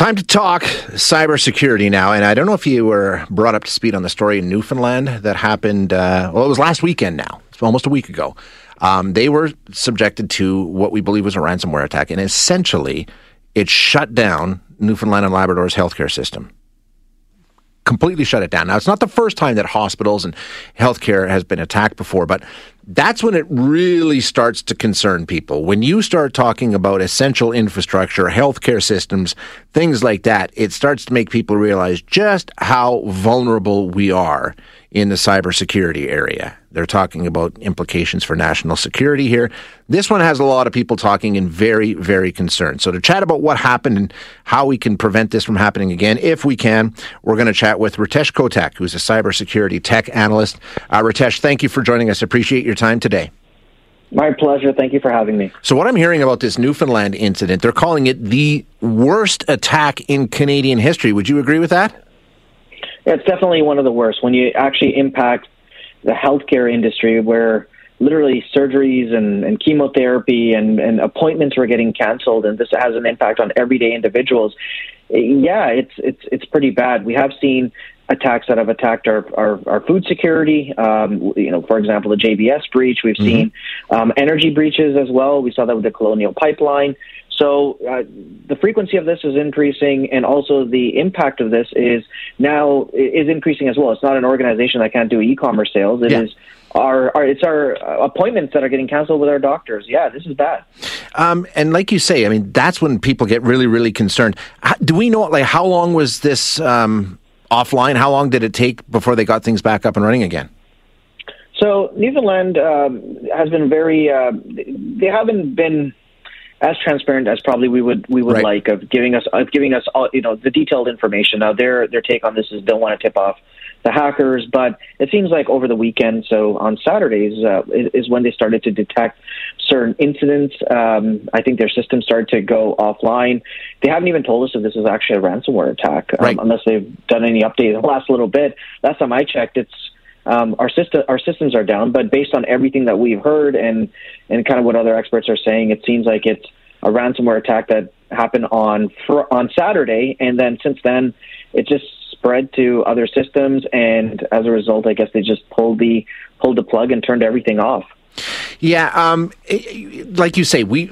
Time to talk cybersecurity now. And I don't know if you were brought up to speed on the story in Newfoundland that happened, uh, well, it was last weekend now. It's almost a week ago. Um, they were subjected to what we believe was a ransomware attack. And essentially, it shut down Newfoundland and Labrador's healthcare system completely shut it down. Now, it's not the first time that hospitals and healthcare has been attacked before, but that's when it really starts to concern people. When you start talking about essential infrastructure, healthcare systems, things like that, it starts to make people realize just how vulnerable we are in the cybersecurity area. They're talking about implications for national security here. This one has a lot of people talking and very, very concerned. So, to chat about what happened and how we can prevent this from happening again, if we can, we're going to chat with Ritesh Kotak, who's a cybersecurity tech analyst. Uh, Ritesh, thank you for joining us. Appreciate your time today. My pleasure. Thank you for having me. So, what I'm hearing about this Newfoundland incident, they're calling it the worst attack in Canadian history. Would you agree with that? It's definitely one of the worst when you actually impact the healthcare industry where literally surgeries and, and chemotherapy and, and appointments were getting canceled and this has an impact on everyday individuals yeah it's it's it's pretty bad we have seen attacks that have attacked our, our, our food security. Um, you know, for example, the JBS breach. We've mm-hmm. seen um, energy breaches as well. We saw that with the Colonial Pipeline. So uh, the frequency of this is increasing, and also the impact of this is now is increasing as well. It's not an organization that can't do e-commerce sales. It yeah. is our, our, it's our appointments that are getting canceled with our doctors. Yeah, this is bad. Um, and like you say, I mean, that's when people get really, really concerned. Do we know like how long was this um, offline? How long did it take before they got things back up and running again? So Newfoundland um, has been very. Uh, they haven't been as transparent as probably we would we would right. like of giving us of giving us all you know the detailed information. Now their their take on this is don't want to tip off the hackers, but it seems like over the weekend, so on Saturdays uh, is when they started to detect certain incidents. Um, I think their system started to go offline. They haven't even told us if this is actually a ransomware attack, um, right. unless they've done any update in the last little bit. Last time I checked, it's um, our system our systems are down. But based on everything that we've heard and and kind of what other experts are saying, it seems like it's a ransomware attack that happened on fr- on Saturday, and then since then it just spread to other systems, and as a result, I guess they just pulled the pulled the plug and turned everything off. Yeah, um, it, like you say, we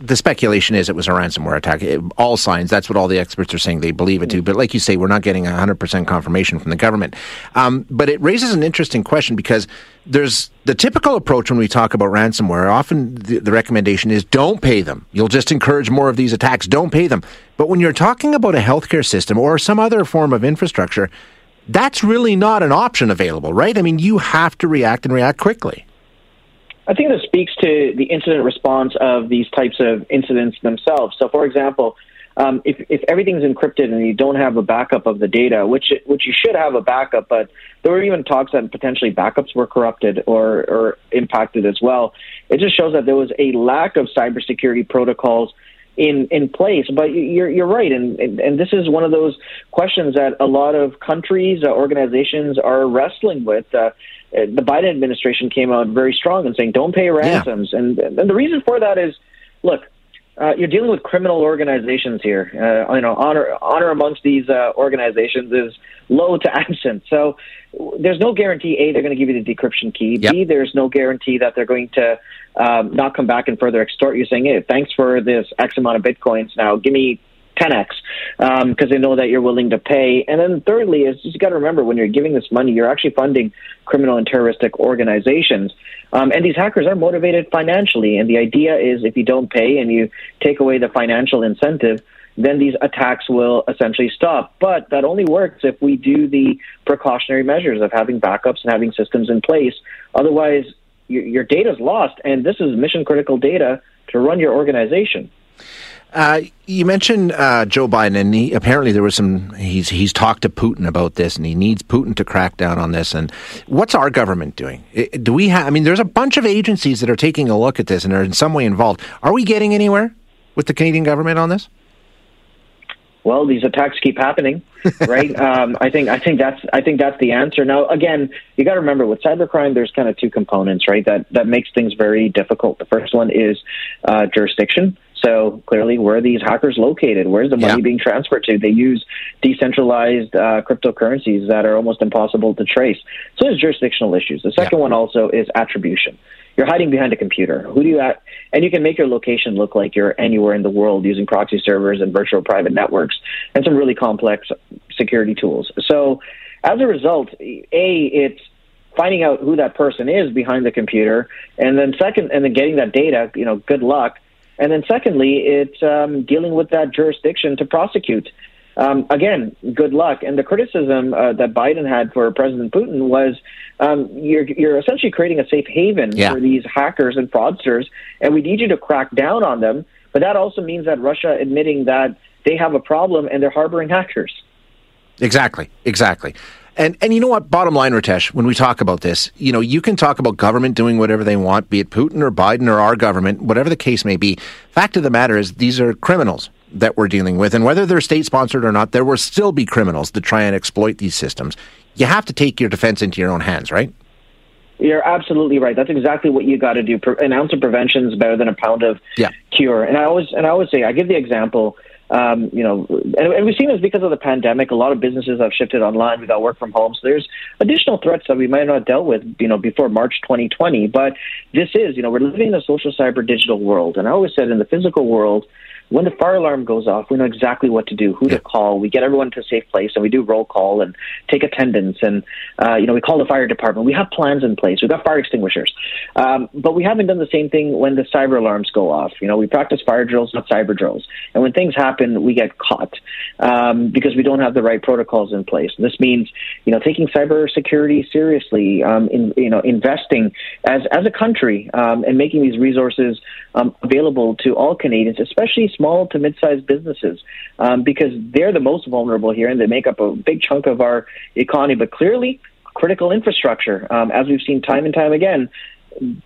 the speculation is it was a ransomware attack. It, all signs that's what all the experts are saying they believe it to. But like you say, we're not getting hundred percent confirmation from the government. Um, but it raises an interesting question because there's the typical approach when we talk about ransomware. Often the, the recommendation is don't pay them. You'll just encourage more of these attacks. Don't pay them. But when you're talking about a healthcare system or some other form of infrastructure, that's really not an option available, right? I mean, you have to react and react quickly. I think this speaks to the incident response of these types of incidents themselves. So, for example, um, if, if everything's encrypted and you don't have a backup of the data, which which you should have a backup, but there were even talks that potentially backups were corrupted or, or impacted as well. It just shows that there was a lack of cybersecurity protocols in in place. But you're you're right, and and, this is one of those questions that a lot of countries, uh, organizations are wrestling with. Uh, the Biden administration came out very strong and saying don't pay ransoms, yeah. and and the reason for that is, look, uh, you're dealing with criminal organizations here. Uh, you know, honor honor amongst these uh, organizations is low to absent. So there's no guarantee. A, they're going to give you the decryption key. Yep. B, there's no guarantee that they're going to um, not come back and further extort you, saying, "Hey, thanks for this X amount of bitcoins. Now give me 10x because um, they know that you're willing to pay. And then thirdly is you got to remember when you're giving this money, you're actually funding criminal and terroristic organizations. Um, and these hackers are motivated financially. And the idea is if you don't pay and you take away the financial incentive, then these attacks will essentially stop. But that only works if we do the precautionary measures of having backups and having systems in place. Otherwise, your, your data is lost, and this is mission critical data to run your organization. Uh, you mentioned uh, Joe Biden, and he, apparently there was some. He's he's talked to Putin about this, and he needs Putin to crack down on this. And what's our government doing? Do we have? I mean, there's a bunch of agencies that are taking a look at this and are in some way involved. Are we getting anywhere with the Canadian government on this? Well, these attacks keep happening, right? um, I think I think that's I think that's the answer. Now, again, you got to remember with cybercrime, there's kind of two components, right? That that makes things very difficult. The first one is uh, jurisdiction. So clearly, where are these hackers located? Where's the money yeah. being transferred to? They use decentralized uh, cryptocurrencies that are almost impossible to trace. So there's jurisdictional issues. The second yeah. one also is attribution. You're hiding behind a computer. Who do you at? And you can make your location look like you're anywhere in the world using proxy servers and virtual private networks and some really complex security tools. So as a result, a it's finding out who that person is behind the computer, and then second, and then getting that data. You know, good luck. And then secondly, it's um, dealing with that jurisdiction to prosecute. Um, again, good luck. And the criticism uh, that Biden had for President Putin was um, you're, you're essentially creating a safe haven yeah. for these hackers and fraudsters, and we need you to crack down on them. But that also means that Russia admitting that they have a problem and they're harboring hackers. Exactly, exactly. And and you know what? Bottom line, Ritesh, when we talk about this, you know, you can talk about government doing whatever they want, be it Putin or Biden or our government, whatever the case may be. Fact of the matter is, these are criminals that we're dealing with, and whether they're state sponsored or not, there will still be criminals that try and exploit these systems. You have to take your defense into your own hands, right? You're absolutely right. That's exactly what you got to do. An ounce of prevention is better than a pound of yeah. cure. And I always and I always say I give the example. Um, you know, and, and, we've seen this because of the pandemic. A lot of businesses have shifted online. We got work from home, so there's additional threats that we might not have dealt with, you know, before March 2020. But this is, you know, we're living in a social cyber digital world, and I always said in the physical world, when the fire alarm goes off, we know exactly what to do, who to call. We get everyone to a safe place, and we do roll call and take attendance, and uh, you know we call the fire department. We have plans in place. We've got fire extinguishers, um, but we haven't done the same thing when the cyber alarms go off. You know, we practice fire drills, not cyber drills, and when things happen, we get caught um, because we don't have the right protocols in place. This means you know taking cybersecurity seriously, um, in, you know investing as as a country um, and making these resources um, available to all Canadians, especially small to mid-sized businesses, um, because they're the most vulnerable here, and they make up a big chunk of our economy. But clearly, critical infrastructure, um, as we've seen time and time again,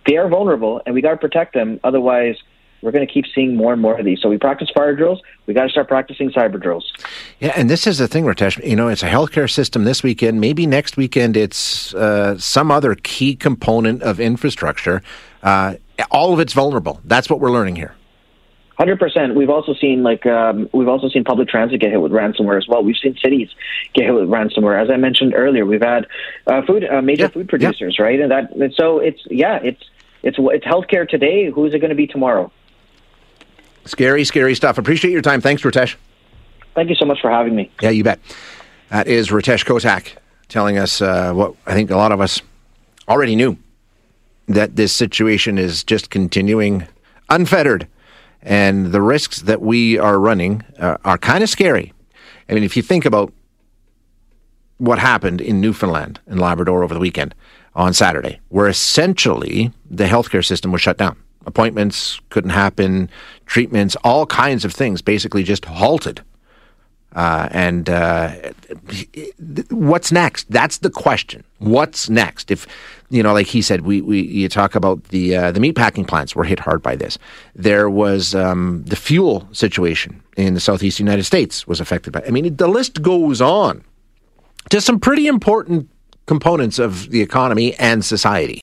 they are vulnerable, and we got to protect them. Otherwise, we're going to keep seeing more and more of these. So we practice fire drills. We got to start practicing cyber drills. Yeah, and this is the thing, Ritesh. You know, it's a healthcare system this weekend. Maybe next weekend it's uh, some other key component of infrastructure. Uh, all of it's vulnerable. That's what we're learning here. Hundred percent. We've also seen like um, we've also seen public transit get hit with ransomware as well. We've seen cities get hit with ransomware. As I mentioned earlier, we've had uh, food uh, major yeah. food producers, yeah. right? And that and so it's yeah, it's it's it's healthcare today. Who is it going to be tomorrow? Scary, scary stuff. Appreciate your time. Thanks, Ritesh. Thank you so much for having me. Yeah, you bet. That is Ritesh Kotak telling us uh, what I think a lot of us already knew that this situation is just continuing unfettered and the risks that we are running uh, are kind of scary. I mean, if you think about what happened in Newfoundland and Labrador over the weekend on Saturday, where essentially the healthcare system was shut down. Appointments couldn't happen, treatments, all kinds of things basically just halted. Uh, and uh, what's next? That's the question. What's next? If you know, like he said, we, we you talk about the uh, the meatpacking plants were hit hard by this. There was um, the fuel situation in the southeast United States was affected by. I mean, the list goes on. to some pretty important components of the economy and society.